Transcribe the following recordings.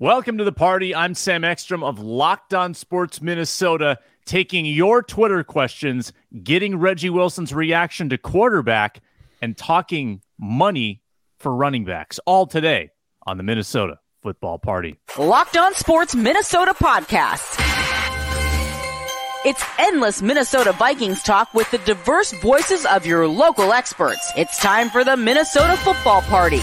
Welcome to the party. I'm Sam Ekstrom of Locked On Sports Minnesota, taking your Twitter questions, getting Reggie Wilson's reaction to quarterback, and talking money for running backs. All today on the Minnesota Football Party. Locked On Sports Minnesota podcast. It's endless Minnesota Vikings talk with the diverse voices of your local experts. It's time for the Minnesota Football Party.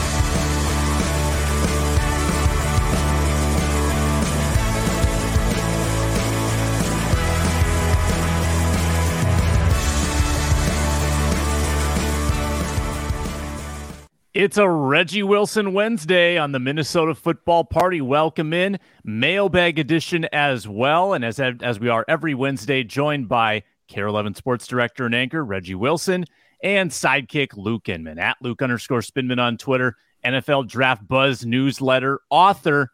It's a Reggie Wilson Wednesday on the Minnesota Football Party. Welcome in, mailbag edition as well. And as, as we are every Wednesday, joined by KARE 11 Sports Director and Anchor Reggie Wilson and sidekick Luke Inman at Luke underscore Spinman on Twitter, NFL Draft Buzz newsletter author.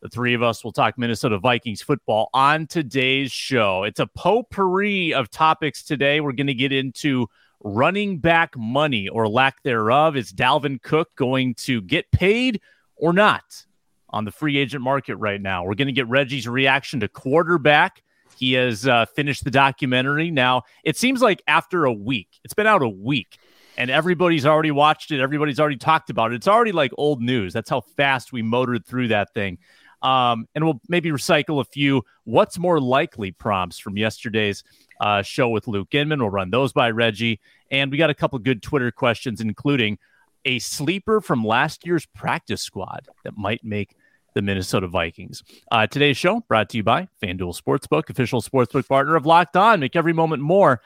The three of us will talk Minnesota Vikings football on today's show. It's a potpourri of topics today. We're going to get into running back money or lack thereof. Is Dalvin Cook going to get paid or not on the free agent market right now? We're going to get Reggie's reaction to quarterback. He has uh, finished the documentary. Now, it seems like after a week, it's been out a week, and everybody's already watched it. Everybody's already talked about it. It's already like old news. That's how fast we motored through that thing. Um, and we'll maybe recycle a few what's more likely prompts from yesterday's uh, show with Luke Inman. We'll run those by Reggie. And we got a couple good Twitter questions, including a sleeper from last year's practice squad that might make the Minnesota Vikings. Uh, today's show brought to you by FanDuel Sportsbook, official sportsbook partner of Locked On. Make every moment more.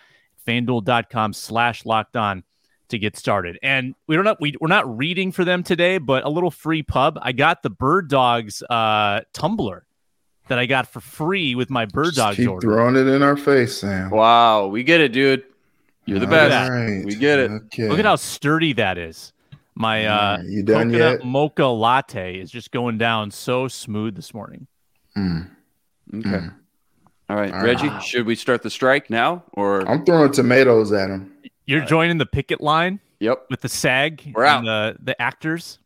FanDuel.com slash locked on to get started. And we don't we, we're not reading for them today, but a little free pub. I got the Bird Dogs uh, tumbler that I got for free with my Bird Dogs keep order. Throwing it in our face, Sam. Wow, we get it, dude. You're the All best. right. We get it. Okay. Look at how sturdy that is. My uh, Yeah, you done coconut yet? mocha latte is just going down so smooth this morning. Mm. Okay. Mm. All right, All Reggie, right. should we start the strike now or I'm throwing tomatoes at him. You're joining the picket line Yep. with the SAG We're and the the actors.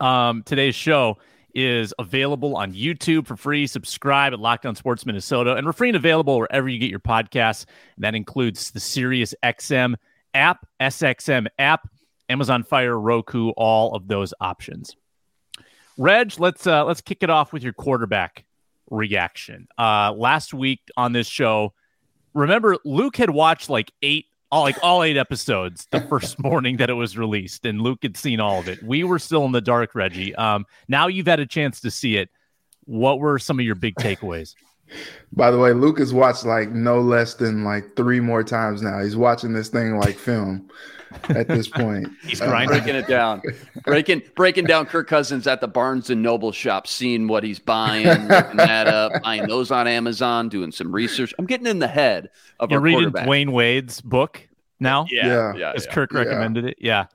Um, today's show is available on YouTube for free. Subscribe at Locked On Sports Minnesota, and we're free and available wherever you get your podcasts. And that includes the Sirius XM app, SXM app, Amazon Fire, Roku, all of those options. Reg, let's uh, let's kick it off with your quarterback reaction. Uh, last week on this show, remember Luke had watched like eight all like all eight episodes the first morning that it was released, and Luke had seen all of it. We were still in the dark, Reggie. Um, now you've had a chance to see it. What were some of your big takeaways? By the way, Luke has watched like no less than like three more times now. He's watching this thing like film at this point. He's grinding. breaking it down, breaking breaking down Kirk Cousins at the Barnes and Noble shop, seeing what he's buying, looking that up, buying those on Amazon, doing some research. I'm getting in the head of You're our reading quarterback. Dwyane Wade's book now, Yeah. yeah, as yeah. Kirk Yeah. recommended it. Yeah,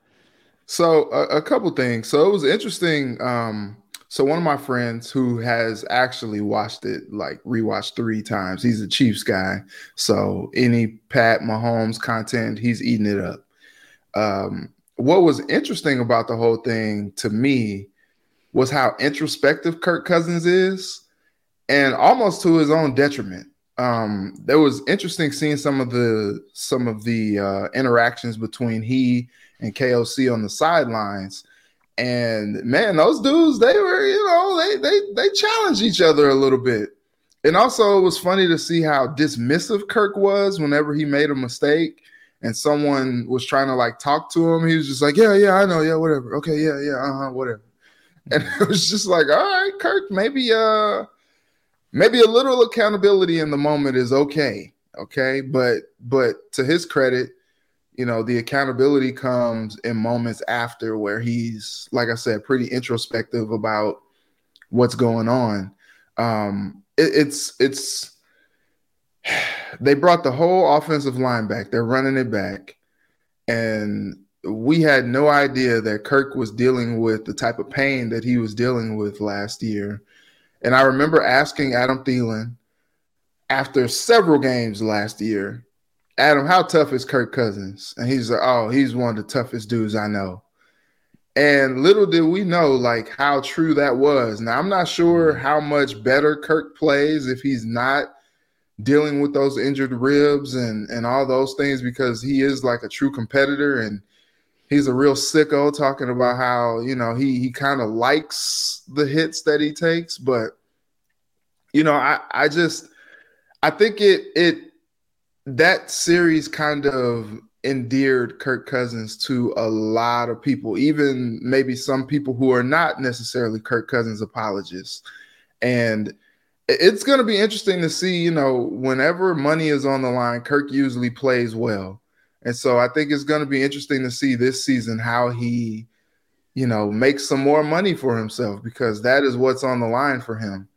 So a, a couple things. So it was interesting. Um, so one of my friends who has actually watched it, like rewatched three times. He's a Chiefs guy. So any Pat Mahomes content, he's eating it up. Um, what was interesting about the whole thing to me was how introspective Kirk Cousins is, and almost to his own detriment. Um, was interesting seeing some of the some of the uh, interactions between he and KOC on the sidelines. And man, those dudes, they were, you know, they they they challenged each other a little bit. And also it was funny to see how dismissive Kirk was whenever he made a mistake and someone was trying to like talk to him. He was just like, Yeah, yeah, I know, yeah, whatever. Okay, yeah, yeah, uh-huh, whatever. And it was just like, all right, Kirk, maybe uh maybe a little accountability in the moment is okay. Okay. But but to his credit, you know, the accountability comes in moments after where he's, like I said, pretty introspective about what's going on. Um, it, it's it's they brought the whole offensive line back. They're running it back, and we had no idea that Kirk was dealing with the type of pain that he was dealing with last year. And I remember asking Adam Thielen after several games last year Adam, how tough is Kirk Cousins? And he's like, oh, he's one of the toughest dudes I know. And little did we know, like, how true that was. Now, I'm not sure mm-hmm. how much better Kirk plays if he's not dealing with those injured ribs and, and all those things because he is like a true competitor and he's a real sicko talking about how, you know, he, he kind of likes the hits that he takes. But, you know, I, I just, I think it, it, that series kind of endeared Kirk Cousins to a lot of people, even maybe some people who are not necessarily Kirk Cousins apologists. And it's going to be interesting to see, you know, whenever money is on the line, Kirk usually plays well. And so I think it's going to be interesting to see this season how he, you know, makes some more money for himself because that is what's on the line for him.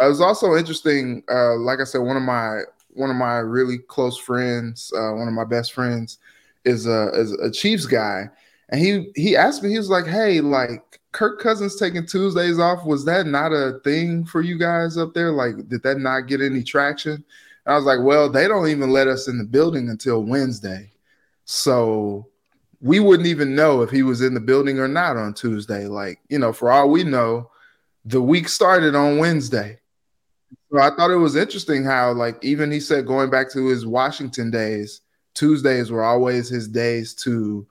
It was also interesting, uh, like I said, one of my one of my really close friends, uh, one of my best friends, is a is a Chiefs guy, and he he asked me, he was like, "Hey, like Kirk Cousins taking Tuesdays off, was that not a thing for you guys up there? Like, did that not get any traction?" And I was like, "Well, they don't even let us in the building until Wednesday, so." We wouldn't even know if he was in the building or not on Tuesday. Like, you know, for all we know, the week started on Wednesday. So I thought it was interesting how, like, even he said going back to his Washington days, Tuesdays were always his days to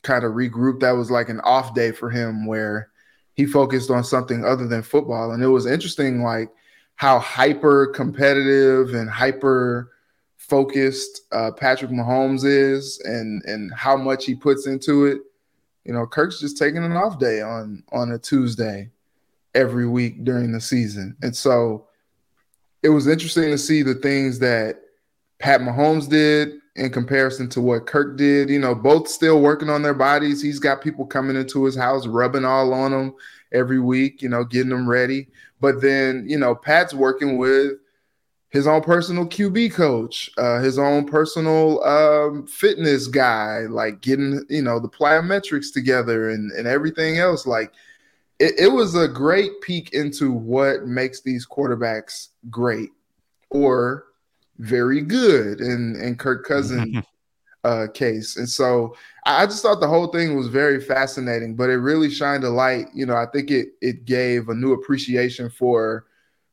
kind of regroup. That was like an off day for him where he focused on something other than football. And it was interesting, like, how hyper competitive and hyper focused uh, Patrick Mahomes is and and how much he puts into it. You know, Kirk's just taking an off day on on a Tuesday every week during the season. And so it was interesting to see the things that Pat Mahomes did in comparison to what Kirk did. You know, both still working on their bodies. He's got people coming into his house, rubbing all on them every week, you know, getting them ready. But then, you know, Pat's working with his own personal QB coach, uh, his own personal um, fitness guy, like getting, you know, the plyometrics together and, and everything else. Like, it, it was a great peek into what makes these quarterbacks great or very good in, in Kirk Cousins uh, case. And so I just thought the whole thing was very fascinating, but it really shined a light. You know, I think it it gave a new appreciation for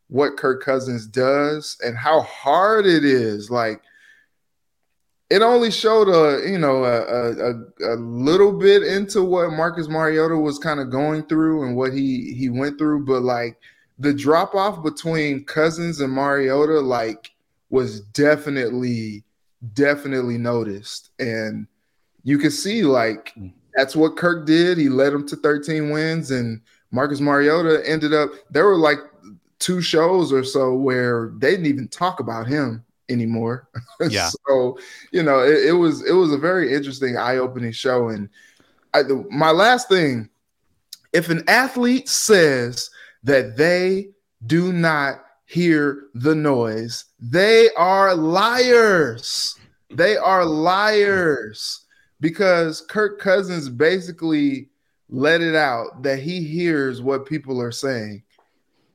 what Kirk Cousins does and how hard it is. Like it only showed a you know a, a, a little bit into what Marcus Mariota was kind of going through and what he he went through, but like the drop off between Cousins and Mariota like was definitely definitely noticed, and you can see like that's what Kirk did. He led him to 13 wins, and Marcus Mariota ended up there were like two shows or so where they didn't even talk about him anymore. Yeah. so you know, it, it, was it was a very interesting, eye opening show. And I, the, my last thing, if an athlete says that they do not hear the noise, they are liars. They are liars because Kirk Cousins basically let it out that he hears what people are saying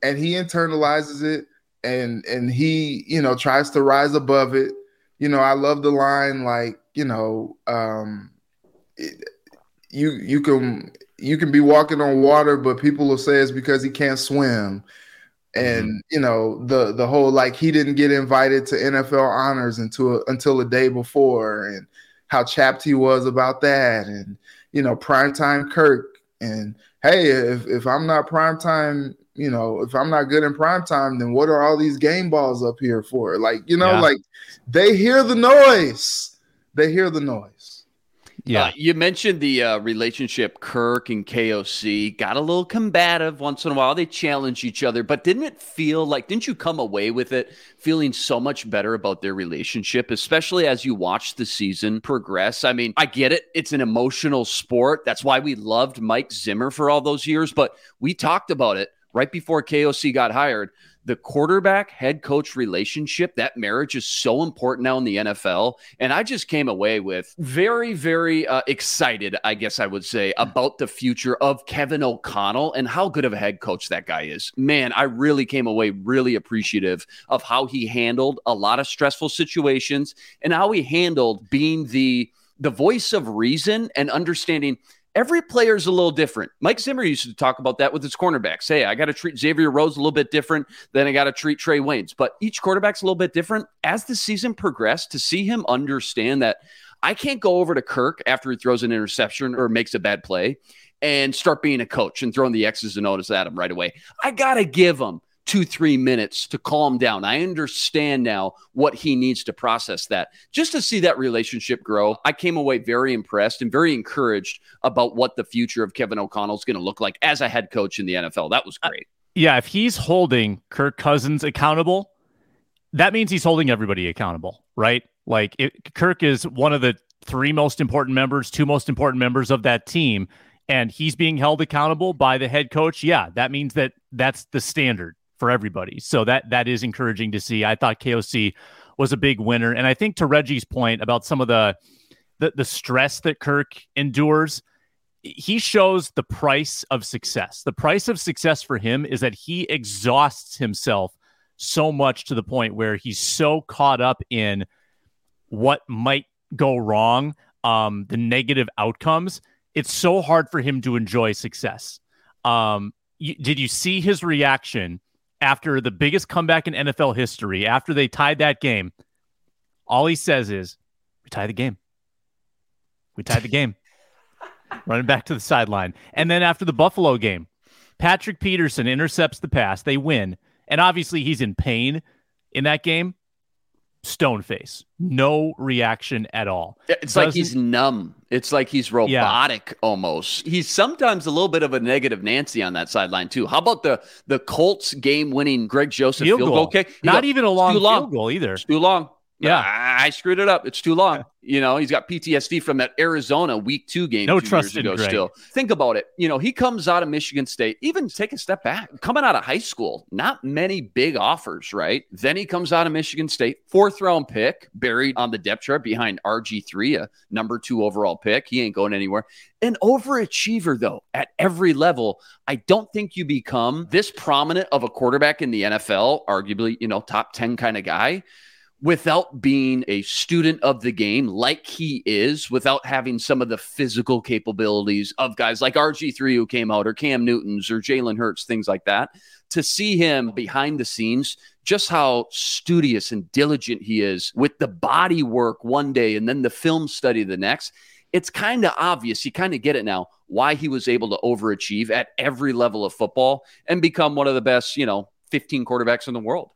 and he internalizes it and and he you know tries to rise above it. You know i love the line like you know um it, you you can you can be walking on water but people will say it's because he can't swim. And mm-hmm. you know the the whole like he didn't get invited to NFL honors until until the day before and how chapped he was about that and you know primetime Kirk. And hey, if, if I'm not prime time, you know, if I'm not good in prime time, then what are all these game balls up here for? Like, you know, yeah. like they hear the noise. They hear the noise. Yeah. Uh, you mentioned the uh, relationship Kirk and KOC got a little combative once in a while. They challenge each other, but didn't it feel like, didn't you come away with it feeling so much better about their relationship, especially as you watch the season progress? I mean, I get it. It's an emotional sport. That's why we loved Mike Zimmer for all those years, but we talked about it right before KOC got hired the quarterback head coach relationship, that marriage is so important now in the NFL. And I just came away with very, very uh, excited, I guess I would say, about the future of Kevin O'Connell and how good of a head coach that guy is. Man, I really came away really appreciative of how he handled a lot of stressful situations and how he handled being the the voice of reason and understanding every player is a little different. Mike Zimmer used to talk about that with his cornerbacks. Hey, I got to treat Xavier Rhodes a little bit different than I got to treat Trey Waynes. But each quarterback's a little bit different. As the season progressed, to see him understand that I can't go over to Kirk after he throws an interception or makes a bad play and start being a coach and throwing the X's and O's at him right away. I got to give him two, three minutes to calm down. I understand now what he needs to process that. Just to see that relationship grow, I came away very impressed and very encouraged about what the future of Kevin O'Connell is going to look like as a head coach in the NFL. That was great. Uh, yeah, if he's holding Kirk Cousins accountable, that means he's holding everybody accountable, right? Like it, Kirk is one of the three most important members, two most important members of that team, and he's being held accountable by the head coach. Yeah, that means that that's the standard for everybody. So that that is encouraging to see. I thought KOC was a big winner, and I think to Reggie's point about some of the the, the stress that Kirk endures, he shows the price of success. The price of success for him is that he exhausts himself so much to the point where he's so caught up in what might go wrong, um, the negative outcomes. It's so hard for him to enjoy success. Um, did you see his reaction after the biggest comeback in NFL history, after they tied that game, all he says is, We tied the game. We tied the game. Running back to the sideline. And then after the Buffalo game, Patrick Peterson intercepts the pass. They win. And obviously, he's in pain in that game stone face, no reaction at all. It's Doesn't, like he's numb. It's like he's robotic yeah. almost. He's sometimes a little bit of a negative Nancy on that sideline too. How about the the Colts game winning Greg Joseph field, field goal? Okay, not even a long, long field goal either. Too long. Yeah, I, I screwed it up. It's too long. You know, he's got PTSD from that Arizona week two game no two trust years ago. Greg. Still, think about it. You know, he comes out of Michigan State. Even take a step back, coming out of high school, not many big offers, right? Then he comes out of Michigan State, fourth round pick, buried on the depth chart behind RG three, a number two overall pick. He ain't going anywhere. An overachiever, though, at every level. I don't think you become this prominent of a quarterback in the NFL, arguably, you know, top 10 kind of guy without being a student of the game like he is, without having some of the physical capabilities of guys like RG3 who came out, or Cam Newton's, or Jalen Hurts, things like that, to see him behind the scenes, just how studious and diligent he is with the body work one day and then the film study the next. It's kind of obvious. You kind of get it now why he was able to overachieve at every level of football and become one of the best, you know, 15 quarterbacks in the world.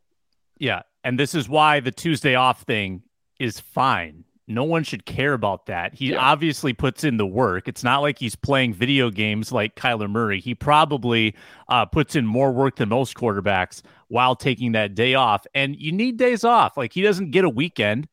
Yeah. And this is why the Tuesday off thing is fine. No one should care about that. He yeah. obviously puts in the work. It's not like he's playing video games like Kyler Murray. He probably uh, puts in more work than most quarterbacks while taking that day off. And you need days off. Like he doesn't get a weekend.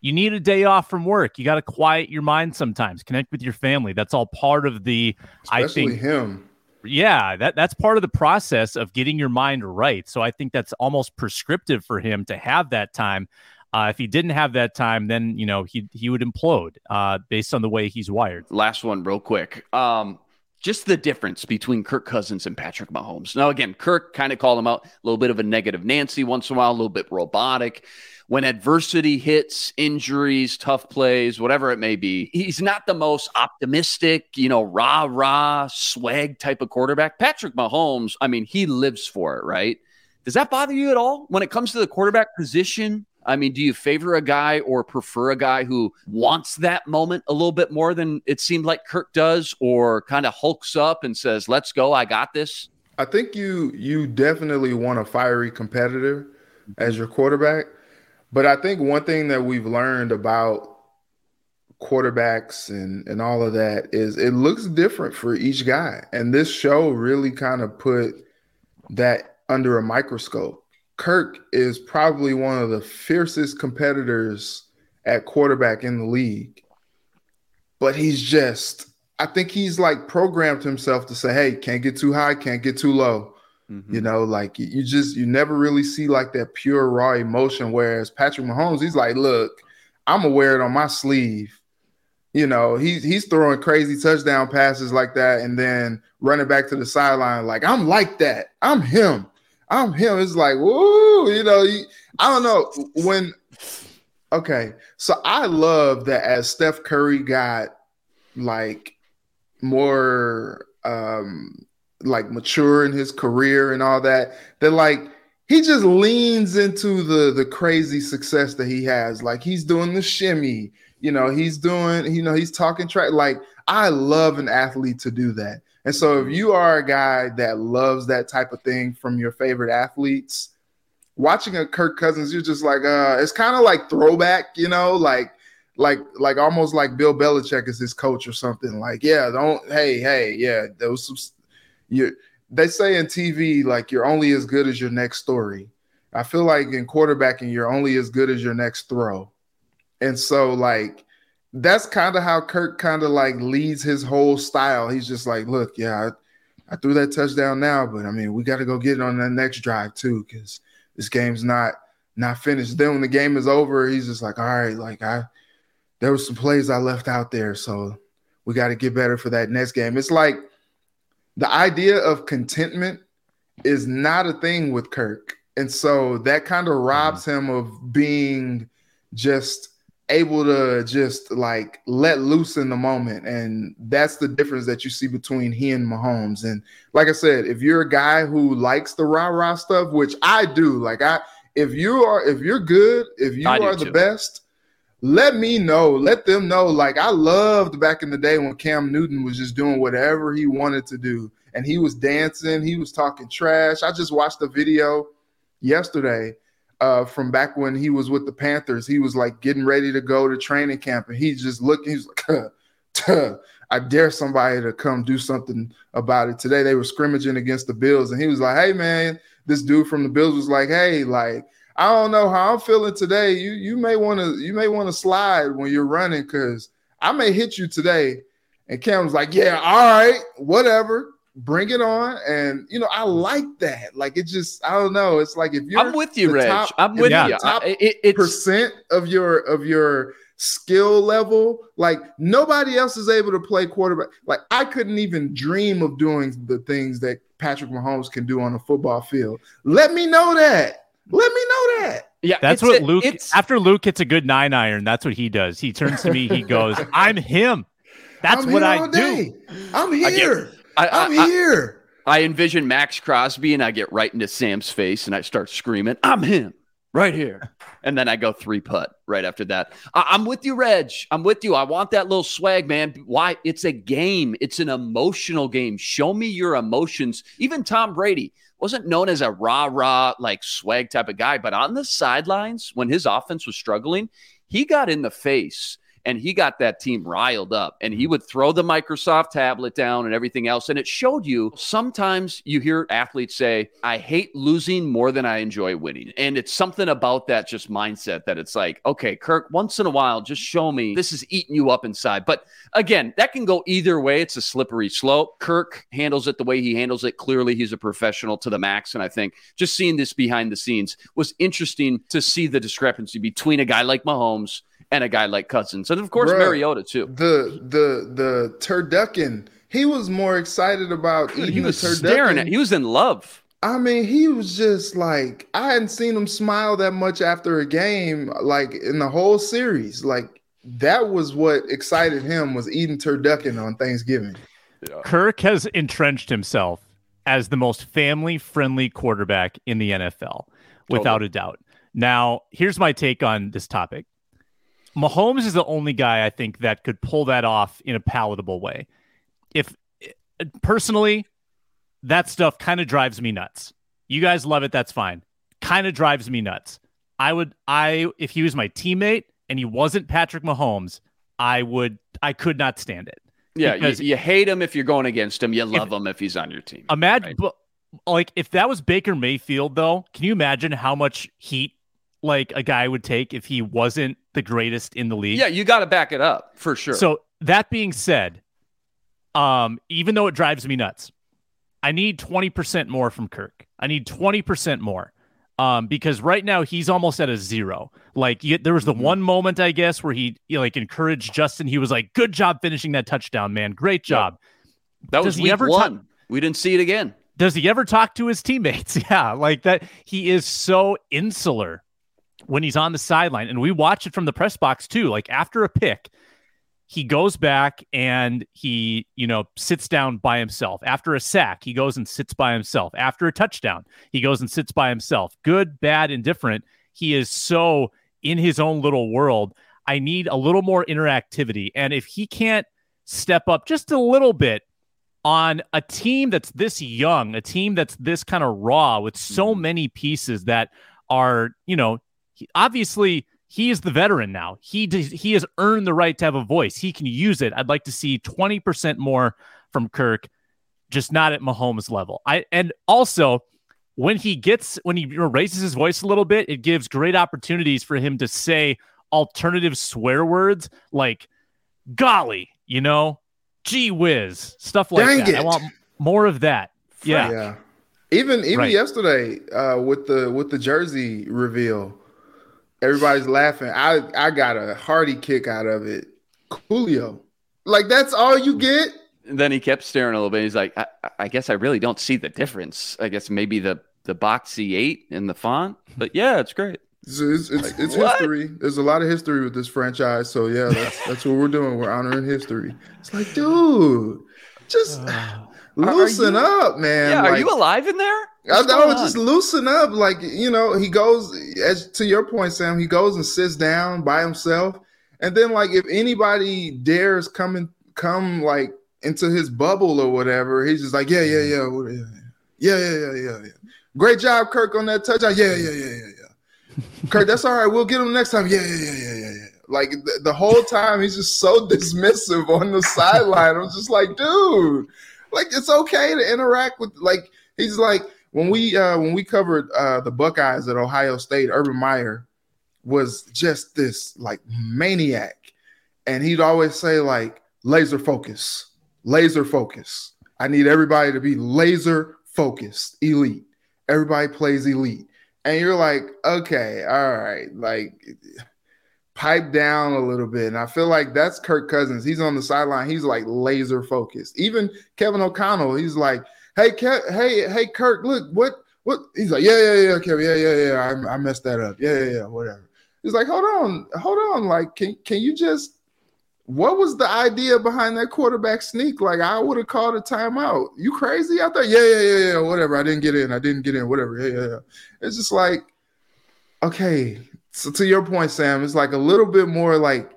You need a day off from work. You got to quiet your mind sometimes, connect with your family. That's all part of the. Especially I think him yeah, that that's part of the process of getting your mind right. So I think that's almost prescriptive for him to have that time. Uh, if he didn't have that time, then you know he he would implode uh, based on the way he's wired. Last one, real quick. Um, just the difference between Kirk Cousins and Patrick Mahomes. Now, again, Kirk kind of called him out a little bit of a negative Nancy once in a while, a little bit robotic when adversity hits, injuries, tough plays, whatever it may be, he's not the most optimistic, you know, rah rah swag type of quarterback. Patrick Mahomes, I mean, he lives for it, right? Does that bother you at all when it comes to the quarterback position? I mean, do you favor a guy or prefer a guy who wants that moment a little bit more than it seemed like Kirk does, or kind of hulks up and says, "Let's go, I got this"? I think you you definitely want a fiery competitor as your quarterback, but I think one thing that we've learned about quarterbacks and and all of that is it looks different for each guy, and this show really kind of put that under a microscope. Kirk is probably one of the fiercest competitors at quarterback in the league. But he's just, I think he's like programmed himself to say, hey, can't get too high, can't get too low. Mm-hmm. You know, like you just, you never really see like that pure raw emotion. Whereas Patrick Mahomes, he's like, look, I'm gonna wear it on my sleeve. You know, he's he's throwing crazy touchdown passes like that and then running back to the sideline like, I'm like that. I'm him. I'm him. It's like, woo, you know, I don't know when. Okay, so I love that as Steph Curry got like more um like mature in his career and all that, that like he just leans into the the crazy success that he has. Like he's doing the shimmy, you know, he's doing, you know, he's talking track. Like I love an athlete to do that. And so if you are a guy that loves that type of thing from your favorite athletes, watching a Kirk Cousins, you're just like, uh, it's kind of like throwback, you know, like like like almost like Bill Belichick is his coach or something. Like, yeah, don't hey, hey, yeah, those you they say in TV, like you're only as good as your next story. I feel like in quarterbacking, you're only as good as your next throw. And so like that's kind of how Kirk kind of like leads his whole style. He's just like, look, yeah, I, I threw that touchdown now, but I mean, we got to go get it on that next drive too, because this game's not not finished. Then when the game is over, he's just like, all right, like I there was some plays I left out there, so we got to get better for that next game. It's like the idea of contentment is not a thing with Kirk. And so that kind of robs mm-hmm. him of being just able to just like let loose in the moment. And that's the difference that you see between he and Mahomes. And like I said, if you're a guy who likes the rah-rah stuff, which I do, like I if you are if you're good, if you I are the best, let me know. Let them know. Like I loved back in the day when Cam Newton was just doing whatever he wanted to do. And he was dancing, he was talking trash. I just watched a video yesterday uh, from back when he was with the Panthers. He was like getting ready to go to training camp, and he's just looking. He's like, tuh, I dare somebody to come do something about it. Today they were scrimmaging against the Bills, and he was like, "Hey man, this dude from the Bills was like, hey, like." I don't know how I'm feeling today. You you may want to you may want to slide when you're running because I may hit you today. And Cam was like, "Yeah, all right, whatever." Bring it on. And you know, I like that. Like it just, I don't know. It's like if you're I'm with you, Reg. Top, I'm with you. Top it, percent of your of your skill level, like nobody else is able to play quarterback. Like I couldn't even dream of doing the things that Patrick Mahomes can do on a football field. Let me know that. Let me know that. Yeah, that's what a, Luke. After Luke hits a good nine iron, that's what he does. He turns to me. He goes, "I'm him." That's I'm what I do. I'm here. I, am here. I envision Maxx Crosby and I get right into Sam's face and I start screaming, I'm him right here. And then I go three putt right after that. I- am with you, Reg. I'm with you. I want that little swag, man. Why? It's a game, it's an emotional game. Show me your emotions. Even Tom Brady wasn't known as a rah rah, like swag type of guy, but on the sidelines, when his offense was struggling, he got in the face and he got that team riled up and he mm-hmm. would throw the Microsoft tablet down and everything else. And it showed you sometimes you hear athletes say, I hate losing more than I enjoy winning. And it's something about that just mindset that it's like, okay, Kirk, once in a while, just show me this is eating you up inside. But again, that can go either way. It's a slippery slope. Kirk handles it the way he handles it. Clearly, he's a professional to the max. And I think just seeing this behind the scenes was interesting to see the discrepancy between a guy like Mahomes and a guy like Cousins, and of course Bruh, Mariota too. The the the turducken. He was more excited about eating he was the turducken. Staring at, he was in love. I mean, he was just like I hadn't seen him smile that much after a game, like in the whole series. Like that was what excited him was eating turducken on Thanksgiving. Yeah. Kirk has entrenched himself as the most family-friendly quarterback in the NFL, without totally. a doubt. Now, here's my take on this topic. Mahomes is the only guy I think that could pull that off in a palatable way. If personally, that stuff kind of drives me nuts. You guys love it, that's fine. Kind of drives me nuts. I would I if he was my teammate and he wasn't Patrick Mahomes, I would I could not stand it. Yeah, you, you, hate him if you're going against him. You love if, him if he's on your team. Imagine, right? like, if that was Baker Mayfield, though, can you imagine how much heat like a guy would take if he wasn't the greatest in the league? Yeah, you got to back it up for sure. So that being said, um, even though it drives me nuts, I need 20% more from Kirk. I need 20% more. Um, because right now he's almost at a zero. Like you, there was the mm-hmm. one moment, I guess, where he like encouraged Justin. He was like, "Good job finishing that touchdown, man. Great job." That Does was he ever one. Ta- we didn't see it again. Does he ever talk to his teammates? Yeah, like that. He is so insular when he's on the sideline, and we watch it from the press box too. Like after a pick, he goes back and he, you know, sits down by himself. After a sack, he goes and sits by himself. After a touchdown, he goes and sits by himself. Good, bad, indifferent. He is so in his own little world. I need a little more interactivity. And if he can't step up just a little bit on a team that's this young, a team that's this kind of raw with so mm-hmm. many pieces that are, you know, obviously he is the veteran now. He he has earned the right to have a voice. He can use it. I'd like to see 20% more from Kirk, just not at Mahomes level. I and also when he gets when he raises his voice a little bit, it gives great opportunities for him to say alternative swear words like golly, you know, gee whiz, stuff like Dang that. It. I want more of that. Yeah. Yeah. Even even right. yesterday uh, with the with the jersey reveal, Everybody's laughing. I I got a hearty kick out of it. Coolio, like that's all you get. And then he kept staring a little bit. He's like, I, I guess I really don't see the difference. I guess maybe the the boxy eight in the font, but yeah, it's great. It's it's, it's, like, it's history. There's a lot of history with this franchise. So yeah, that's that's what we're doing. We're honoring history. It's like, dude, just uh, loosen you, up, man. Yeah, like, are you alive in there? I know, just loosen up. Like, you know, he goes as to your point, Sam, he goes and sits down by himself. And then like if anybody dares come and come like into his bubble or whatever, he's just like, Yeah, yeah, yeah, yeah, yeah, yeah, yeah, yeah, yeah. Great job, Kirk, on that touchdown. Yeah, yeah, yeah, yeah, yeah. Kirk, that's all right. We'll get him next time. Yeah, yeah, yeah, yeah, yeah, yeah. Like the, the whole time he's just so dismissive on the sideline. I'm just like, dude, like it's okay to interact with like he's like when we uh when we covered uh the Buckeyes at Ohio State, Urban Meyer was just this like maniac. And he'd always say, like, laser focus, laser focus. I need everybody to be laser focused, elite. Everybody plays elite. And you're like, okay, all right, like pipe down a little bit. And I feel like that's Kirk Cousins. He's on the sideline. He's like laser focused. Even Kevin O'Connell, he's like, hey, hey, hey, Kirk, look, what, what? He's like, yeah, yeah, yeah, Kevin, yeah, yeah, yeah, I, I messed that up. Yeah, yeah, yeah, whatever. He's like, hold on, hold on. Like, can can you just? What was the idea behind that quarterback sneak? Like, I would have called a timeout. You crazy out there? Yeah, yeah, yeah, yeah. Whatever. I didn't get in. I didn't get in. Whatever. Yeah, yeah, yeah. It's just like, okay. So to your point, Sam, it's like a little bit more like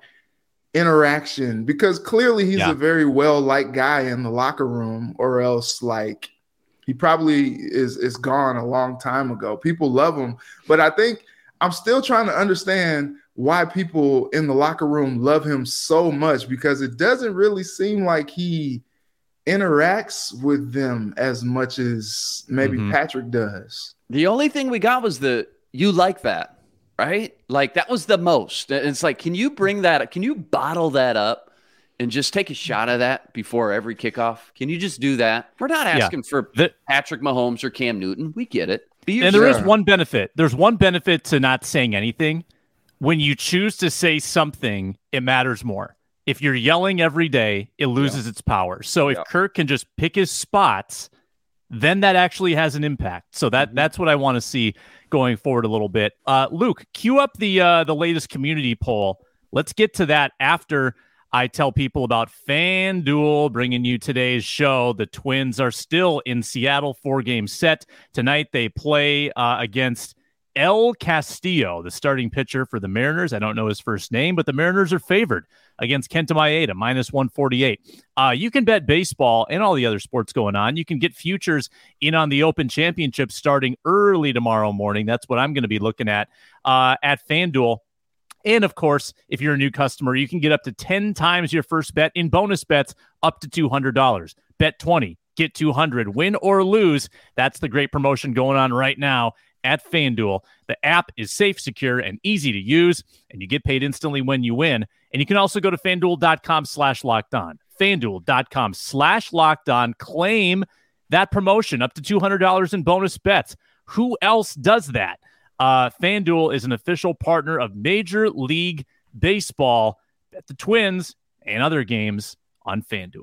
interaction because clearly he's yeah. a very well liked guy in the locker room, or else like he probably is is gone a long time ago. People love him, but I think I'm still trying to understand why people in the locker room love him so much because it doesn't really seem like he interacts with them as much as maybe mm-hmm. Patrick does. The only thing we got was the you like that, right? Like that was the most. It's like, can you bring that? Can you bottle that up? and just take a shot of that before every kickoff? Can you just do that? We're not asking yeah. for the, Patrick Mahomes or Cam Newton. We get it. and there is one benefit. There's one benefit to not saying anything. When you choose to say something, it matters more. If you're yelling every day, it loses yeah. its power. So if yeah. Kirk can just pick his spots, then that actually has an impact. So that mm-hmm. that's what I want to see going forward a little bit. Uh, Luke, cue up the uh, the latest community poll. Let's get to that after I tell people about FanDuel bringing you today's show. The Twins are still in Seattle, four game set. Tonight they play uh, against El Castillo, the starting pitcher for the Mariners. I don't know his first name, but the Mariners are favored against Kenta Maeda, minus 148. Uh, you can bet baseball and all the other sports going on. You can get futures in on the Open Championship starting early tomorrow morning. That's what I'm going to be looking at uh, at FanDuel. And of course, if you're a new customer, you can get up to 10 times your first bet in bonus bets up to $200. Bet 20, get 200, win or lose. That's the great promotion going on right now at FanDuel. The app is safe, secure, and easy to use, and you get paid instantly when you win. And you can also go to fanduel.com slash locked on. Fanduel.com slash locked on. Claim that promotion up to $200 in bonus bets. Who else does that? Uh, FanDuel is an official partner of Major League Baseball. Bet the Twins and other games on FanDuel.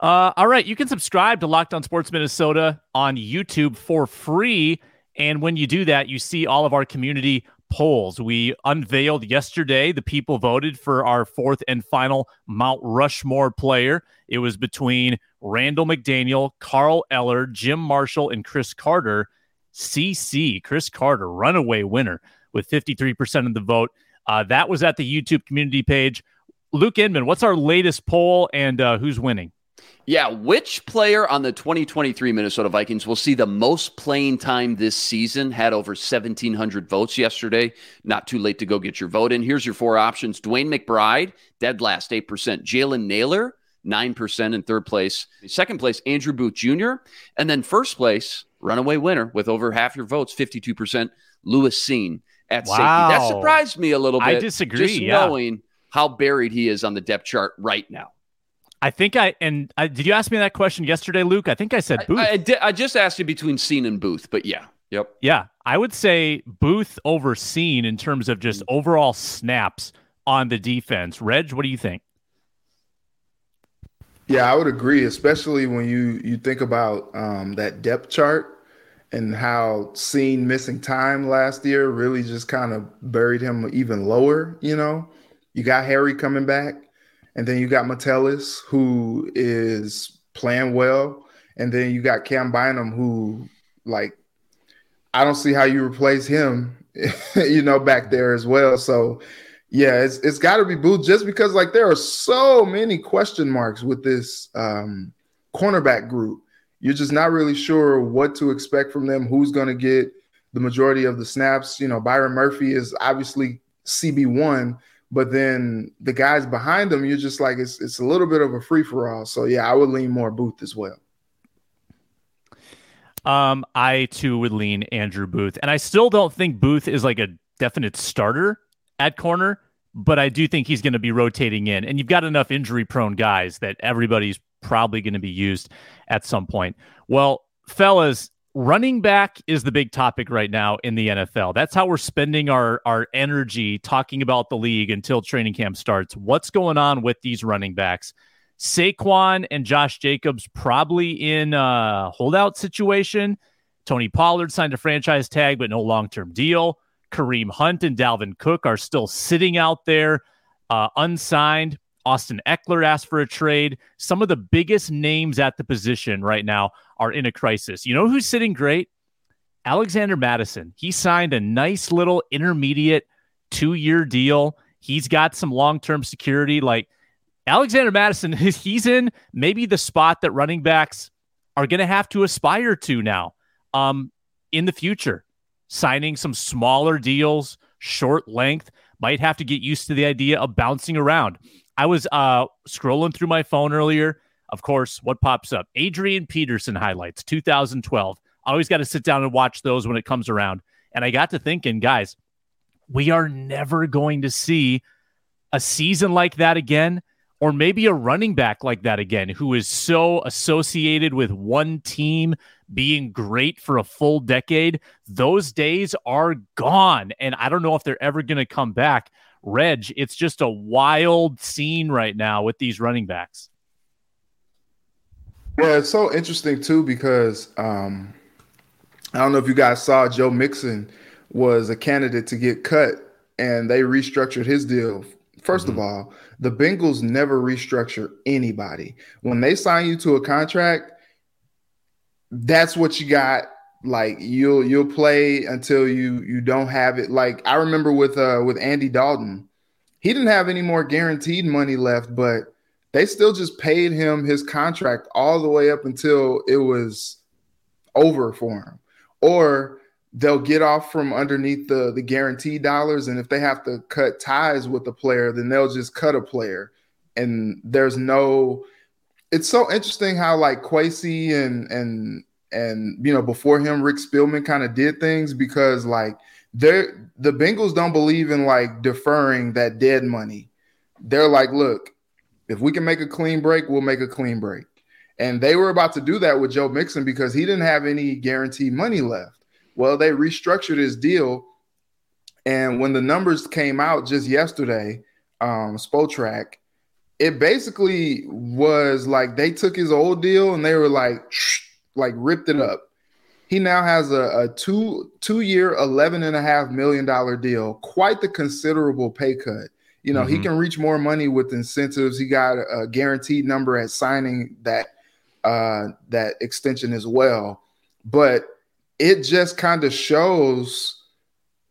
Uh, all right, you can subscribe to Locked On Sports Minnesota on YouTube for free. And when you do that, you see all of our community polls. We unveiled yesterday the people voted for our fourth and final Mount Rushmore player. It was between Randall McDaniel, Carl Eller, Jim Marshall, and Cris Carter. CC, Cris Carter, runaway winner with 53% of the vote. Uh, that was at the YouTube community page. Luke Inman, what's our latest poll and uh, who's winning? Yeah, which player on the 2023 Minnesota Vikings will see the most playing time this season? Had over 1,700 votes yesterday. Not too late to go get your vote in. Here's your four options DeWayne McBride, dead last, 8%. Jalen Nailor, 9% in third place. Second place, Andrew Booth Jr. And then first place, runaway winner with over half your votes, 52%, Lewis Cine at wow. safety. That surprised me a little bit. I disagree. Just yeah. knowing how buried he is on the depth chart right now. I think I and I, did you ask me that question yesterday, Luke? I think I said Booth. I, I, did, I just asked you between Cine and Booth, but yeah, yep, yeah. I would say Booth over Cine in terms of just overall snaps on the defense. Reg, what do you think? Yeah, I would agree, especially when you you think about um, that depth chart and how Cine missing time last year really just kind of buried him even lower. You know, you got Harry coming back and then you got Metellus, who is playing well. And then you got Cam Bynum, who, like, I don't see how you replace him, you know, back there as well. So, yeah, it's it's got to be Booth just because, like, there are so many question marks with this um, cornerback group. You're just not really sure what to expect from them, who's going to get the majority of the snaps. You know, Byron Murphy is obviously CB1 but then the guys behind them, you're just like it's it's a little bit of a free for all. So yeah, I would lean more Booth as well. Um, I too would lean Andrew Booth, and I still don't think Booth is like a definite starter at corner, but I do think he's going to be rotating in, and you've got enough injury prone guys that everybody's probably going to be used at some point. Well, fellas, running back is the big topic right now in the NFL. That's how we're spending our our energy talking about the league until training camp starts. What's going on with these running backs? Saquon and Josh Jacobs probably in a holdout situation. Tony Pollard signed a franchise tag but no long-term deal. Kareem Hunt and Dalvin Cook are still sitting out there uh, unsigned. Austin Ekeler asked for a trade. Some of the biggest names at the position right now are in a crisis. You know who's sitting great? Alexander Mattison. He signed a nice little intermediate two year deal. He's got some long term security. Like Alexander Mattison, he's in maybe the spot that running backs are going to have to aspire to now um, in the future. Signing some smaller deals, short length, might have to get used to the idea of bouncing around. I was uh, scrolling through my phone earlier. Of course, what pops up? Adrian Peterson highlights 2012. I always got to sit down and watch those when it comes around. And I got to thinking, guys, we are never going to see a season like that again, or maybe a running back like that again, who is so associated with one team being great for a full decade. Those days are gone. And I don't know if they're ever going to come back. Reg, it's just a wild scene right now with these running backs. Yeah, it's so interesting too because um, I don't know if you guys saw Joe Mixon was a candidate to get cut and they restructured his deal. 1st mm-hmm. of all, the Bengals never restructure anybody. When they sign you to a contract, that's what you got like you'll you'll play until you you don't have it. Like I remember with uh with Andy Dalton, he didn't have any more guaranteed money left, but they still just paid him his contract all the way up until it was over for him. Or they'll get off from underneath the the guaranteed dollars, and if they have to cut ties with the player, then they'll just cut a player, and there's no. It's so interesting how like Kwesi and and and you know before him Rick Spielman kind of did things because like they're the Bengals don't believe in like deferring that dead money. They're like, look, if we can make a clean break, we'll make a clean break. And they were about to do that with Joe Mixon because he didn't have any guaranteed money left. Well, they restructured his deal. And when the numbers came out just yesterday, um, Spotrac, it basically was like they took his old deal and they were like, like ripped it up. He now has a, a two two year, eleven and a half million dollar deal, quite the considerable pay cut. You know, mm-hmm. he can reach more money with incentives. He got a guaranteed number at signing that uh that extension as well. But it just kind of shows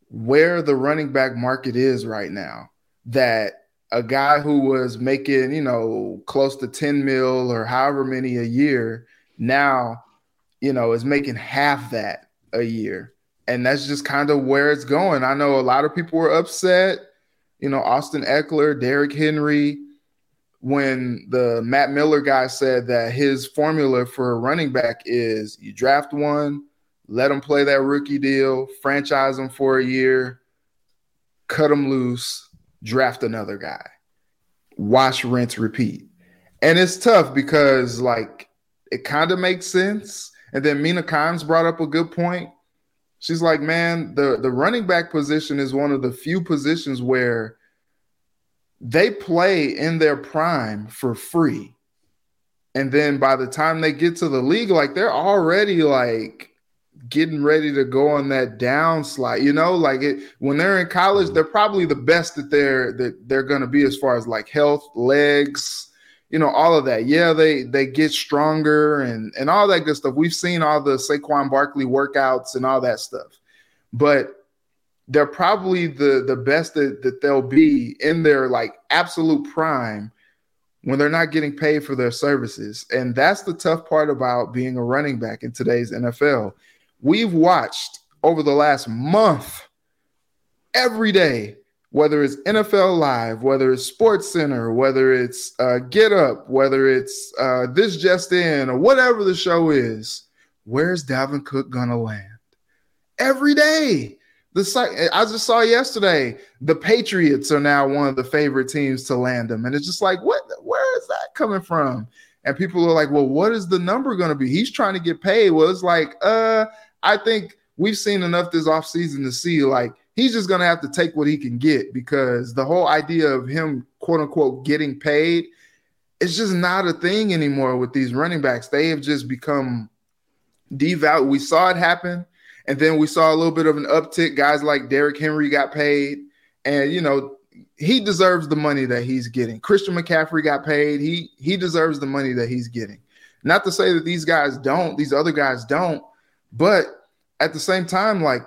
where the running back market is right now. That a guy who was making, you know, close to 10 mil or however many a year now you know, is making half that a year. And that's just kind of where it's going. I know a lot of people were upset, you know, Austin Ekeler, Derrick Henry, when the Matt Miller guy said that his formula for a running back is you draft one, let him play that rookie deal, franchise him for a year, cut him loose, draft another guy, wash, rinse, repeat. And it's tough because, like, it kind of makes sense and then Mina Kimes brought up a good point. She's like, man, the, the running back position is one of the few positions where they play in their prime for free. And then by the time they get to the league, like they're already like getting ready to go on that downslide. You know, like it when they're in college, mm-hmm. they're probably the best that they're that they're gonna be as far as like health, legs, you know, all of that. Yeah, they they get stronger and and all that good stuff. We've seen all the Saquon Barkley workouts and all that stuff, but they're probably the the best that, that they'll be in their like absolute prime when they're not getting paid for their services. And that's the tough part about being a running back in today's NFL. We've watched over the last month every day whether it's NFL Live, whether it's Sports Center, whether it's uh, Get Up, whether it's uh, This Just In, or whatever the show is, where's Dalvin Cook gonna land? Every day. The I just saw yesterday, the Patriots are now one of the favorite teams to land him, and it's just like, what? Where is that coming from? And people are like, well, what is the number going to be? He's trying to get paid. Well, it's like, uh, I think we've seen enough this offseason to see like he's just going to have to take what he can get because the whole idea of him, quote unquote, getting paid is just not a thing anymore with these running backs. They have just become devalued. We saw it happen. And then we saw a little bit of an uptick. Guys like Derrick Henry got paid. And, you know, he deserves the money that he's getting. Christian McCaffrey got paid. He he deserves the money that he's getting. Not to say that these guys don't, these other guys don't, but at the same time, like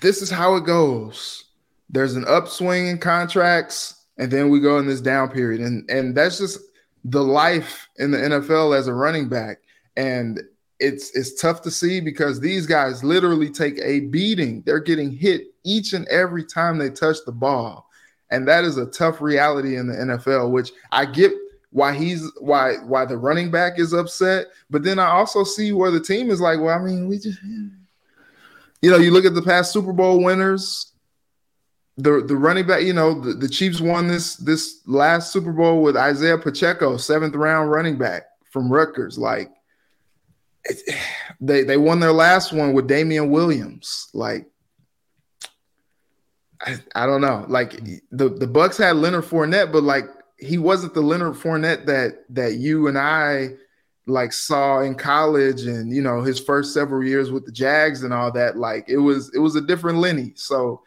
this is how it goes. There's an upswing in contracts, and then we go in this down period. And and that's just the life in the NFL as a running back. And it's it's tough to see because these guys literally take a beating. They're getting hit each and every time they touch the ball. And that is a tough reality in the NFL, which I get why he's why why the running back is upset, but then I also see where the team is like, well, I mean, we just you know, you look at the past Super Bowl winners, the the running back, you know, the, the Chiefs won this this last Super Bowl with Isaiah Pacheco, seventh round running back from Rutgers. Like it, they they won their last one with Damien Williams. Like I, I don't know. Like the the Bucs had Leonard Fournette, but like he wasn't the Leonard Fournette that that you and I like saw in college and you know his first several years with the Jags and all that. Like it was it was a different Lenny. So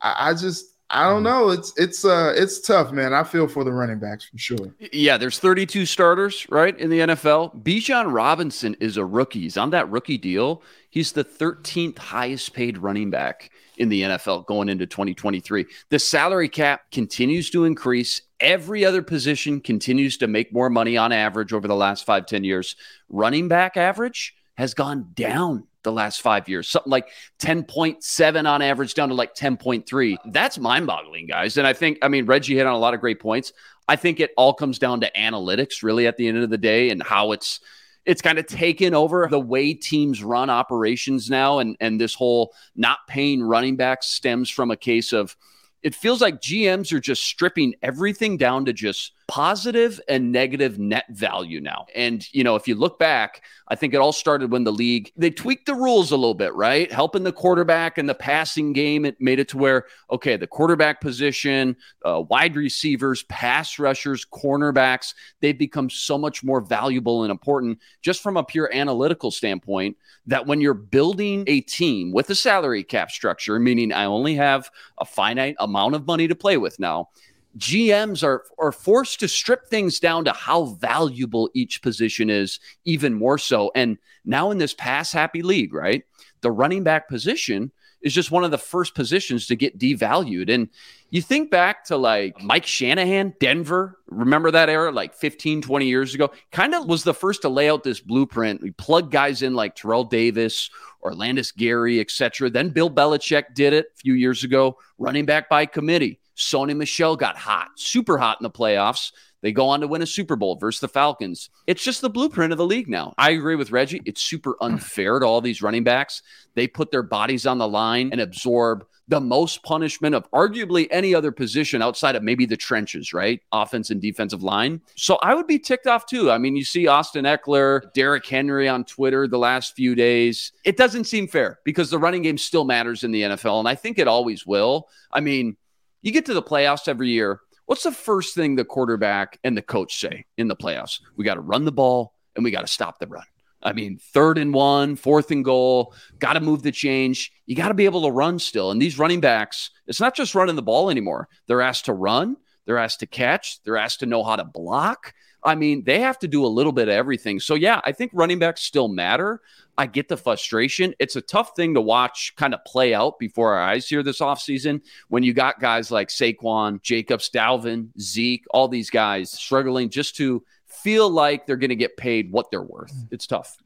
I, I just I don't know. It's it's uh it's tough, man. I feel for the running backs for sure. Yeah, there's 32 starters, right, in the NFL. Bijan Robinson is a rookie. He's on that rookie deal. He's the 13th highest paid running back in the NFL going into 2023. The salary cap continues to increase. Every other position continues to make more money on average over the last five, 10 years. Running back average has gone down the last five years, something like 10.7 on average down to like 10.3. That's mind boggling, guys. And I think, I mean, Reggie hit on a lot of great points. I think it all comes down to analytics, really, at the end of the day, and how it's it's kind of taken over the way teams run operations now and and this whole not paying running backs stems from a case of it feels like GMs are just stripping everything down to just positive and negative net value now. And, you know, if you look back, I think it all started when the league, they tweaked the rules a little bit, right? Helping the quarterback and the passing game. It made it to where, okay, the quarterback position, uh, wide receivers, pass rushers, cornerbacks, they've become so much more valuable and important just from a pure analytical standpoint that when you're building a team with a salary cap structure, meaning I only have a finite amount of money to play with now, GMs are, are forced to strip things down to how valuable each position is, even more so. And now in this pass happy league, right? The running back position is just one of the first positions to get devalued. And you think back to like Mike Shanahan, Denver, remember that era, like 15, 20 years ago? Kind of was the first to lay out this blueprint. We plug guys in like Terrell Davis, Olandis Gary, etc. Then Bill Belichick did it a few years ago, running back by committee. Sony Michel got hot, super hot in the playoffs. They go on to win a Super Bowl versus the Falcons. It's just the blueprint of the league now. I agree with Reggie. It's super unfair to all these running backs. They put their bodies on the line and absorb the most punishment of arguably any other position outside of maybe the trenches, right? Offense and defensive line. So I would be ticked off too. I mean, you see Austin Ekeler, Derrick Henry on Twitter the last few days. It doesn't seem fair because the running game still matters in the NFL, and I think it always will. I mean, you get to the playoffs every year. What's the first thing the quarterback and the coach say in the playoffs? We got to run the ball and we got to stop the run. I mean, third and one, fourth and goal, got to move the change. You got to be able to run still. And these running backs, it's not just running the ball anymore. They're asked to run, they're asked to catch, they're asked to know how to block. I mean, they have to do a little bit of everything. So, yeah, I think running backs still matter. I get the frustration. It's a tough thing to watch kind of play out before our eyes here this offseason when you got guys like Saquon, Jacobs, Dalvin, Zeke, all these guys struggling just to feel like they're going to get paid what they're worth. It's tough.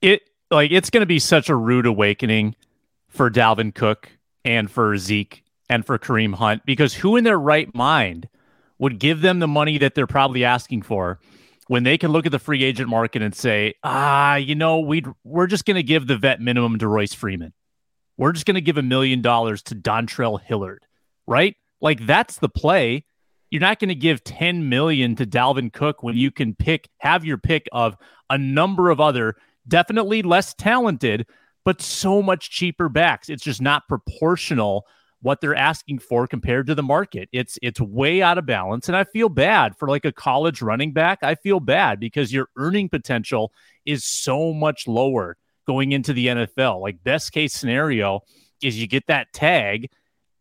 It like it's going to be such a rude awakening for Dalvin Cook and for Zeke and for Kareem Hunt because who in their right mind would give them the money that they're probably asking for when they can look at the free agent market and say, ah, you know, we we're just going to give the vet minimum to Royce Freeman. We're just going to give a million dollars to Dontrell Hilliard, right? Like that's the play. You're not going to give 10 million to Dalvin Cook when you can pick, have your pick of a number of other, definitely less talented, but so much cheaper backs. It's just not proportional what they're asking for compared to the market. It's it's way out of balance and I feel bad for like a college running back. I feel bad because your earning potential is so much lower going into the NFL. Like best case scenario is you get that tag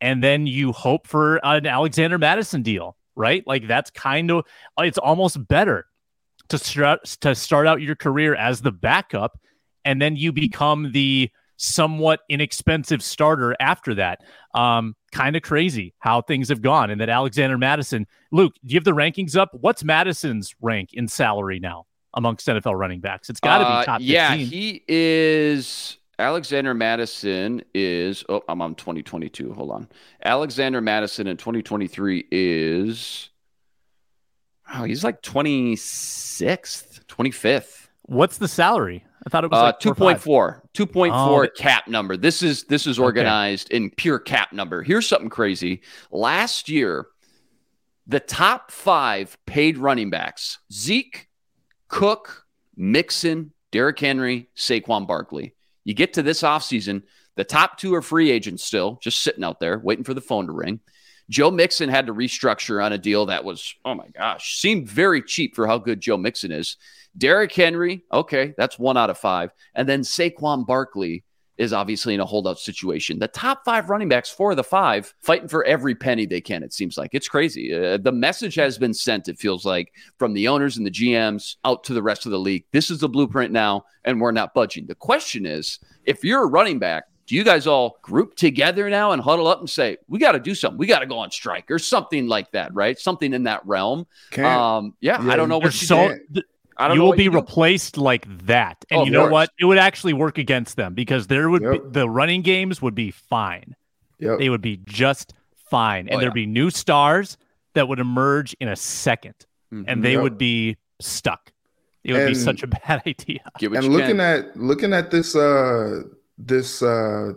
and then you hope for an Alexander Mattison deal, right? Like that's kind of it's almost better to start to start out your career as the backup and then you become the somewhat inexpensive starter after that. Um, kind of crazy how things have gone. And that Alexander Mattison. Luke, do you have the rankings up? What's Mattison's rank in salary now amongst NFL running backs? It's got to uh, be top 15. Yeah, he is. Alexander Mattison is. Oh, I'm on 2022. Hold on. Alexander Mattison in 2023 is. Oh, he's like 26th, 25th. What's the salary? I thought it was uh, like 2.4, 2.4 oh, cap number. This is this is organized okay. in pure cap number. Here's something crazy. Last year, the top five paid running backs: Zeke, Cook, Mixon, Derrick Henry, Saquon Barkley. You get to this offseason, the top two are free agents still, just sitting out there waiting for the phone to ring. Joe Mixon had to restructure on a deal that was, oh my gosh, seemed very cheap for how good Joe Mixon is. Derrick Henry, okay, that's one out of five. And then Saquon Barkley is obviously in a holdout situation. The top five running backs, four of the five, fighting for every penny they can. It seems like it's crazy. Uh, the message has been sent. It feels like from the owners and the GMs out to the rest of the league. This is the blueprint now, and we're not budging. The question is, if you're a running back do you guys all group together now and huddle up and say we got to do something. We got to go on strike or something like that right? Something in that realm. Um yeah, yeah, i don't know what you so I don't you will be you replaced like that. And oh, you know what? It would actually work against them because there would yep. be, the running games would be fine. Yep. they would be just fine. And oh, there'd yeah. be new stars that would emerge in a 2nd mm-hmm. and they yep. would be stuck. It would and, be such a bad idea. And looking can. at looking at this uh this uh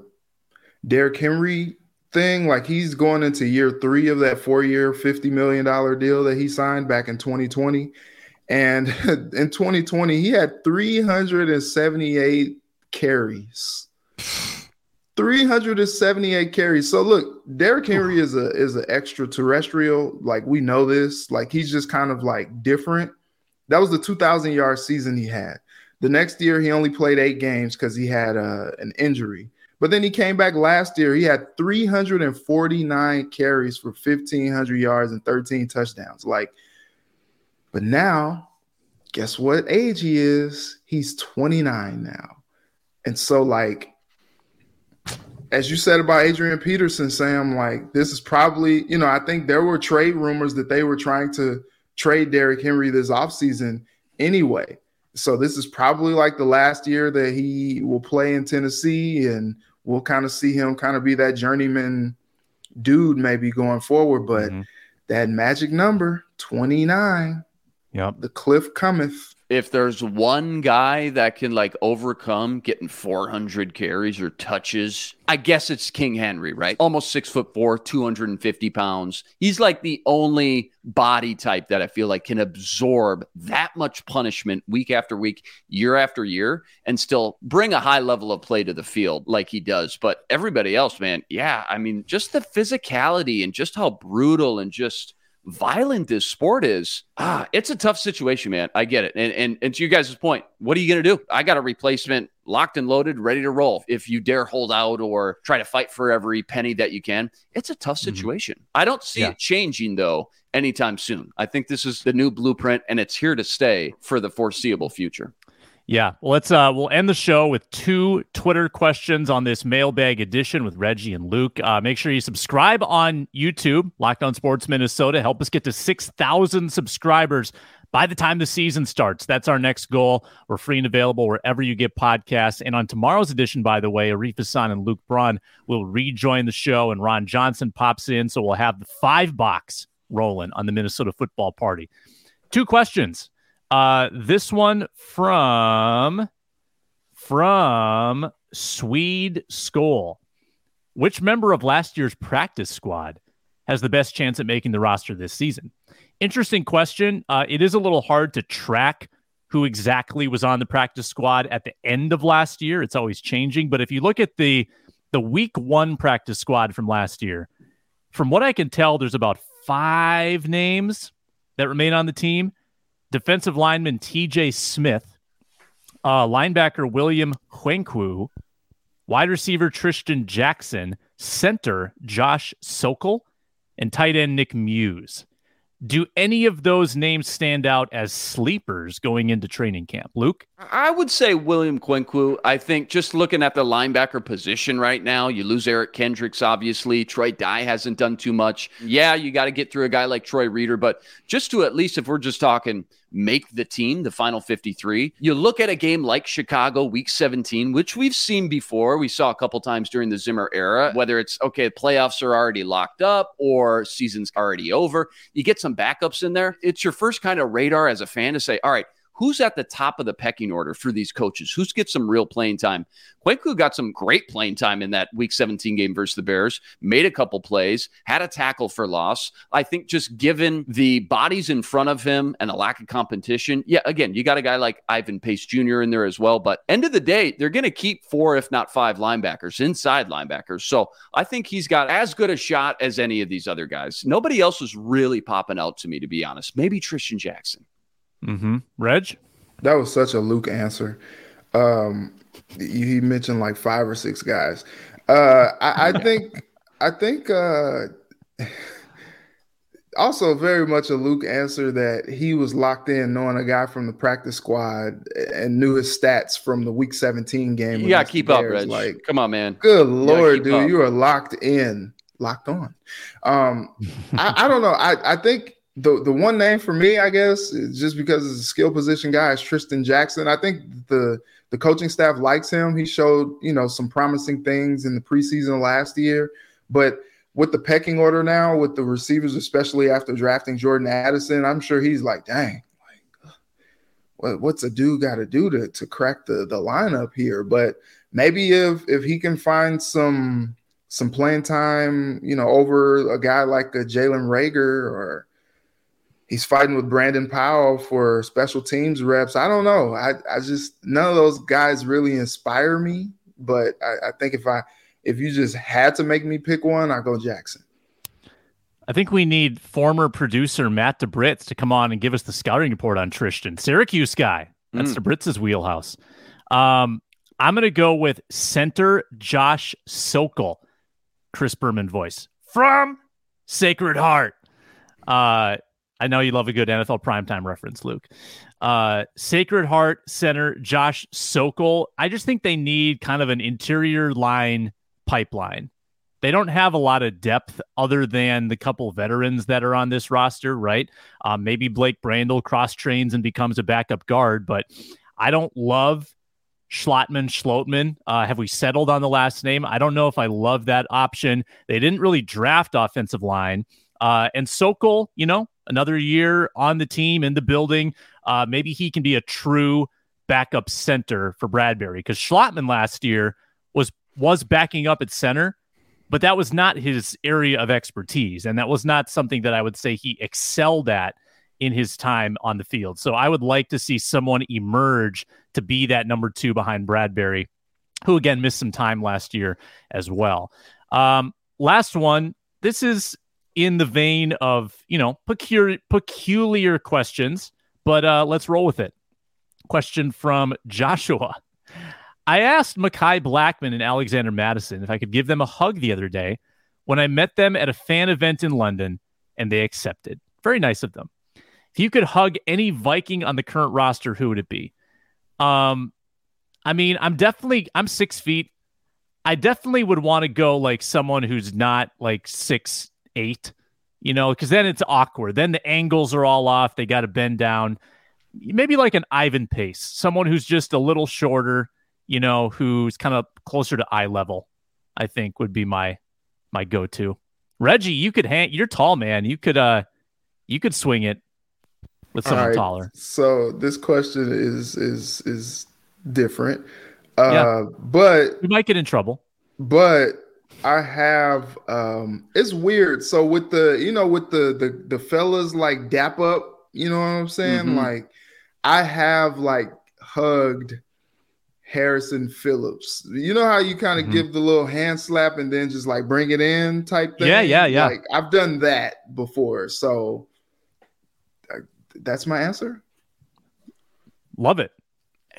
Derrick Henry thing, like he's going into year three of that four-year, $50 million deal that he signed back in 2020. And in 2020, he had 378 carries. 378 carries. So look, Derrick Henry is a is an extraterrestrial. Like we know this. Like he's just kind of like different. That was the 2,000 yard season he had. The next year, he only played eight games because he had uh, an injury. But then he came back last year. He had 349 carries for 1,500 yards and 13 touchdowns. Like, but now, guess what age he is? He's 29 now. And so, like, as you said about Adrian Peterson, Sam, like, this is probably, you know, I think there were trade rumors that they were trying to trade Derrick Henry this offseason anyway. So this is probably like the last year that he will play in Tennessee, and we'll kind of see him kind of be that journeyman dude maybe going forward. But mm-hmm. that magic number, 29. Yep. The cliff cometh if there's one guy that can like overcome getting 400 carries or touches, I guess it's King Henry, right? Almost six foot four, 250 pounds. He's like the only body type that I feel like can absorb that much punishment week after week, year after year, and still bring a high level of play to the field like he does. But everybody else, man, yeah, I mean, just the physicality and just how brutal and just violent this sport is, ah, it's a tough situation, man. I get it. And and, and to you guys' point, what are you going to do? I got a replacement locked and loaded, ready to roll. If you dare hold out or try to fight for every penny that you can, it's a tough mm-hmm. situation. Mm-hmm. I don't see yeah. it changing though anytime soon. I think this is the new blueprint and it's here to stay for the foreseeable future. Yeah, well, let's uh, we'll end the show with two Twitter questions on this mailbag edition with Reggie and Luke. Uh, make sure you subscribe on YouTube, Locked On Sports Minnesota. Help us get to six thousand subscribers by the time the season starts. That's our next goal. We're free and available wherever you get podcasts. And on tomorrow's edition, by the way, Arif Hassan and Luke Braun will rejoin the show, and Ron Johnson pops in, so we'll have the five box rolling on the Minnesota Football Party. Two questions uh, this one from from Swede Skull. Which member of last year's practice squad has the best chance at making the roster this season? Interesting question. Uh, it is a little hard to track who exactly was on the practice squad at the end of last year. It's always changing. But if you look at the the week one practice squad from last year, from what I can tell, there's about five names that remain on the team defensive lineman TJ Smith, uh, linebacker William Kwenkeu, wide receiver Trishton Jackson, center Josh Sokol, and tight end Nick Muse. Do any of those names stand out as sleepers going into training camp? Luke? I would say William Kwenkeu. I think just looking at the linebacker position right now, you lose Eric Kendricks, obviously. Troy Dye hasn't done too much. Yeah, you got to get through a guy like Troy Reeder, but just to at least, if we're just talking make the team, the final 53. You look at a game like Chicago, week 17, which we've seen before. We saw a couple times during the Zimmer era, whether it's okay, playoffs are already locked up or season's already over. You get some backups in there. It's your first kind of radar as a fan to say, all right, who's at the top of the pecking order for these coaches? Who's get some real playing time? Kwenkeu got some great playing time in that Week 17 game versus the Bears. Made a couple plays, had a tackle for loss. I think just given the bodies in front of him and a lack of competition, yeah, again, you got a guy like Ivan Pace Jr. in there as well. But end of the day, they're going to keep four, if not five linebackers, inside linebackers. So I think he's got as good a shot as any of these other guys. Nobody else is really popping out to me, to be honest. Maybe Trishton Jackson. Mm-hmm. Reg? That was such a Luke answer. Um, he mentioned like five or six guys. Uh, I, I think I think uh, also very much a Luke answer that he was locked in knowing a guy from the practice squad and knew his stats from the week 17 game. You gotta keep up, Reg. Like, come on, man. Good lord, dude, up. you are locked in, locked on. Um, I, I, don't know. I, I think the the one name for me, I guess, just because it's a skill position guy, is Trishton Jackson. I think the the coaching staff likes him. He showed, you know, some promising things in the preseason last year, but with the pecking order now, with the receivers, especially after drafting Jordan Addison, I'm sure he's like, dang, like, uh, what, what's a dude got to do to to crack the the lineup here? But maybe if if he can find some some playing time, you know, over a guy like a Jalen Reagor or he's fighting with Brandon Powell for special teams reps. I don't know. I, I just none of those guys really inspire me. But I, I think if I if you just had to make me pick one, I go Jackson. I think we need former producer Matt DeBritz to come on and give us the scouting report on Trishton, Syracuse guy. That's mm. DeBritz's wheelhouse. Um, I'm going to go with center Josh Sokol, Chris Berman voice from Sacred Heart. Uh, I know you love a good NFL primetime reference, Luke. Uh, Sacred Heart center Josh Sokol. I just think they need kind of an interior line pipeline. They don't have a lot of depth other than the couple veterans that are on this roster, right? Um, maybe Blake Brandel cross trains and becomes a backup guard, but I don't love Schlottmann, Schlottmann. Uh, have we settled on the last name? I don't know if I love that option. They didn't really draft offensive line. Uh, and Sokol, you know, another year on the team in the building. Uh, maybe he can be a true backup center for Bradbury because Schlottmann last year was was backing up at center, but that was not his area of expertise. And that was not something that I would say he excelled at in his time on the field. So I would like to see someone emerge to be that number two behind Bradbury, who again missed some time last year as well. Um, last one. This is in the vein of, you know, peculiar, peculiar questions, but uh, let's roll with it. Question from Joshua. I asked Mekhi Blackmon and Alexander Mattison if I could give them a hug the other day when I met them at a fan event in London, and they accepted. Very nice of them. If you could hug any Viking on the current roster, who would it be? Um, I mean, I'm definitely I'm six feet. I definitely would want to go like someone who's not like six eight, you know, because then it's awkward. Then the angles are all off. They got to bend down. Maybe like an Ivan Pace, someone who's just a little shorter you know, who's kind of closer to eye level, I think would be my my go to. Reggie, you could hang you're tall, man. You could uh you could swing it with someone right. taller. So this question is is is different. Uh yeah. but you might get in trouble. But I have um it's weird. So with the you know with the the the fellas like dap up, you know what I'm saying? Mm-hmm. Like I have like hugged Harrison Phillips. You know how you kind of mm-hmm. give the little hand slap and then just like bring it in type thing? Yeah, yeah, yeah. Like I've done that before. So uh, that's my answer. Love it.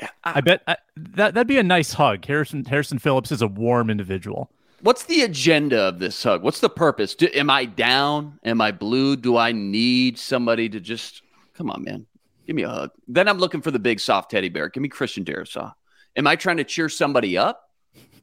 I, I bet I, that that'd be a nice hug. Harrison Harrison Phillips is a warm individual. What's the agenda of this hug? What's the purpose? Do, am I down? Am I blue? Do I need somebody to just come on, man? Give me a hug. Then I'm looking for the big soft teddy bear. Give me Christian Darrisaw. Am I trying to cheer somebody up?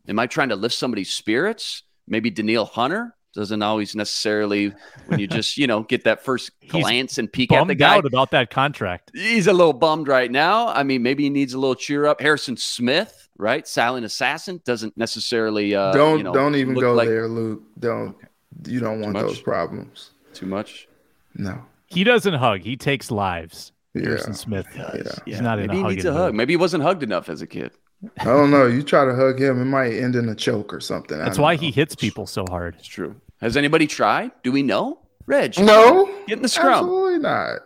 Am I trying to lift somebody's spirits? Maybe Danielle Hunter doesn't always necessarily when you just you know get that first glance and peek at the guy out about that contract. He's a little bummed right now. I mean, maybe he needs a little cheer up. Harrison Smith, right? Silent assassin doesn't necessarily. Uh, don't you know, don't even go like... there, Luke. Don't okay. you don't want those problems. Too much. No. He doesn't hug. He takes lives. Harrison yeah. Smith. Yeah. He's not Maybe in a he needs a hug. Maybe he wasn't hugged enough as a kid. I don't know. You try to hug him, it might end in a choke or something. That's why know. he hits people so hard. It's true. Has anybody tried? Do we know? Reg? No. Get in the scrum. Absolutely not.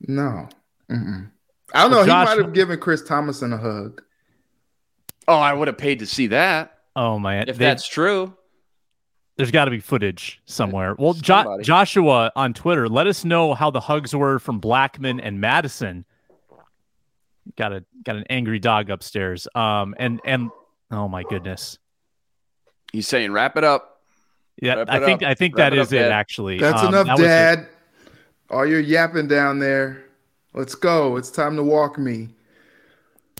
No. Mm-mm. I don't well, know. Josh, he might have given Chris Thomason a hug. Oh, I would have paid to see that. Oh man, if they, that's true. There's got to be footage somewhere. Well, jo- Joshua on Twitter, let us know how the hugs were from Blackmon and Mattison got a got an angry dog upstairs. Um, and and oh my goodness, He's saying, "Wrap it up." yeah, Wrap I think up. I think Wrap that it is up, it. Dad. Actually, That's Um, enough, that was it. Dad. All your yapping down there. Let's go. It's time to walk me.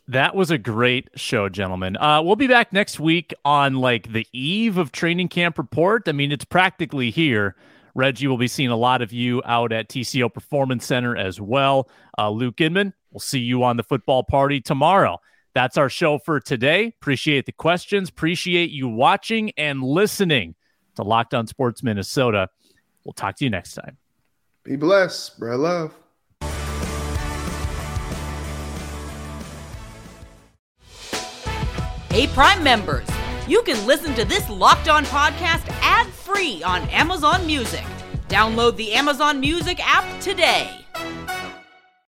That was a great show, gentlemen. Uh, we'll be back next week on like the eve of training camp report. I mean, it's practically here. Reggie will be seeing a lot of you out at TCO Performance Center as well. Uh, Luke Inman, we'll see you on the football party tomorrow. That's our show for today. Appreciate the questions. Appreciate you watching and listening to Locked On Sports Minnesota. We'll talk to you next time. Be blessed. Spread love. Hey, Prime members, you can listen to this locked on podcast ad free on Amazon Music. Download the Amazon Music app today.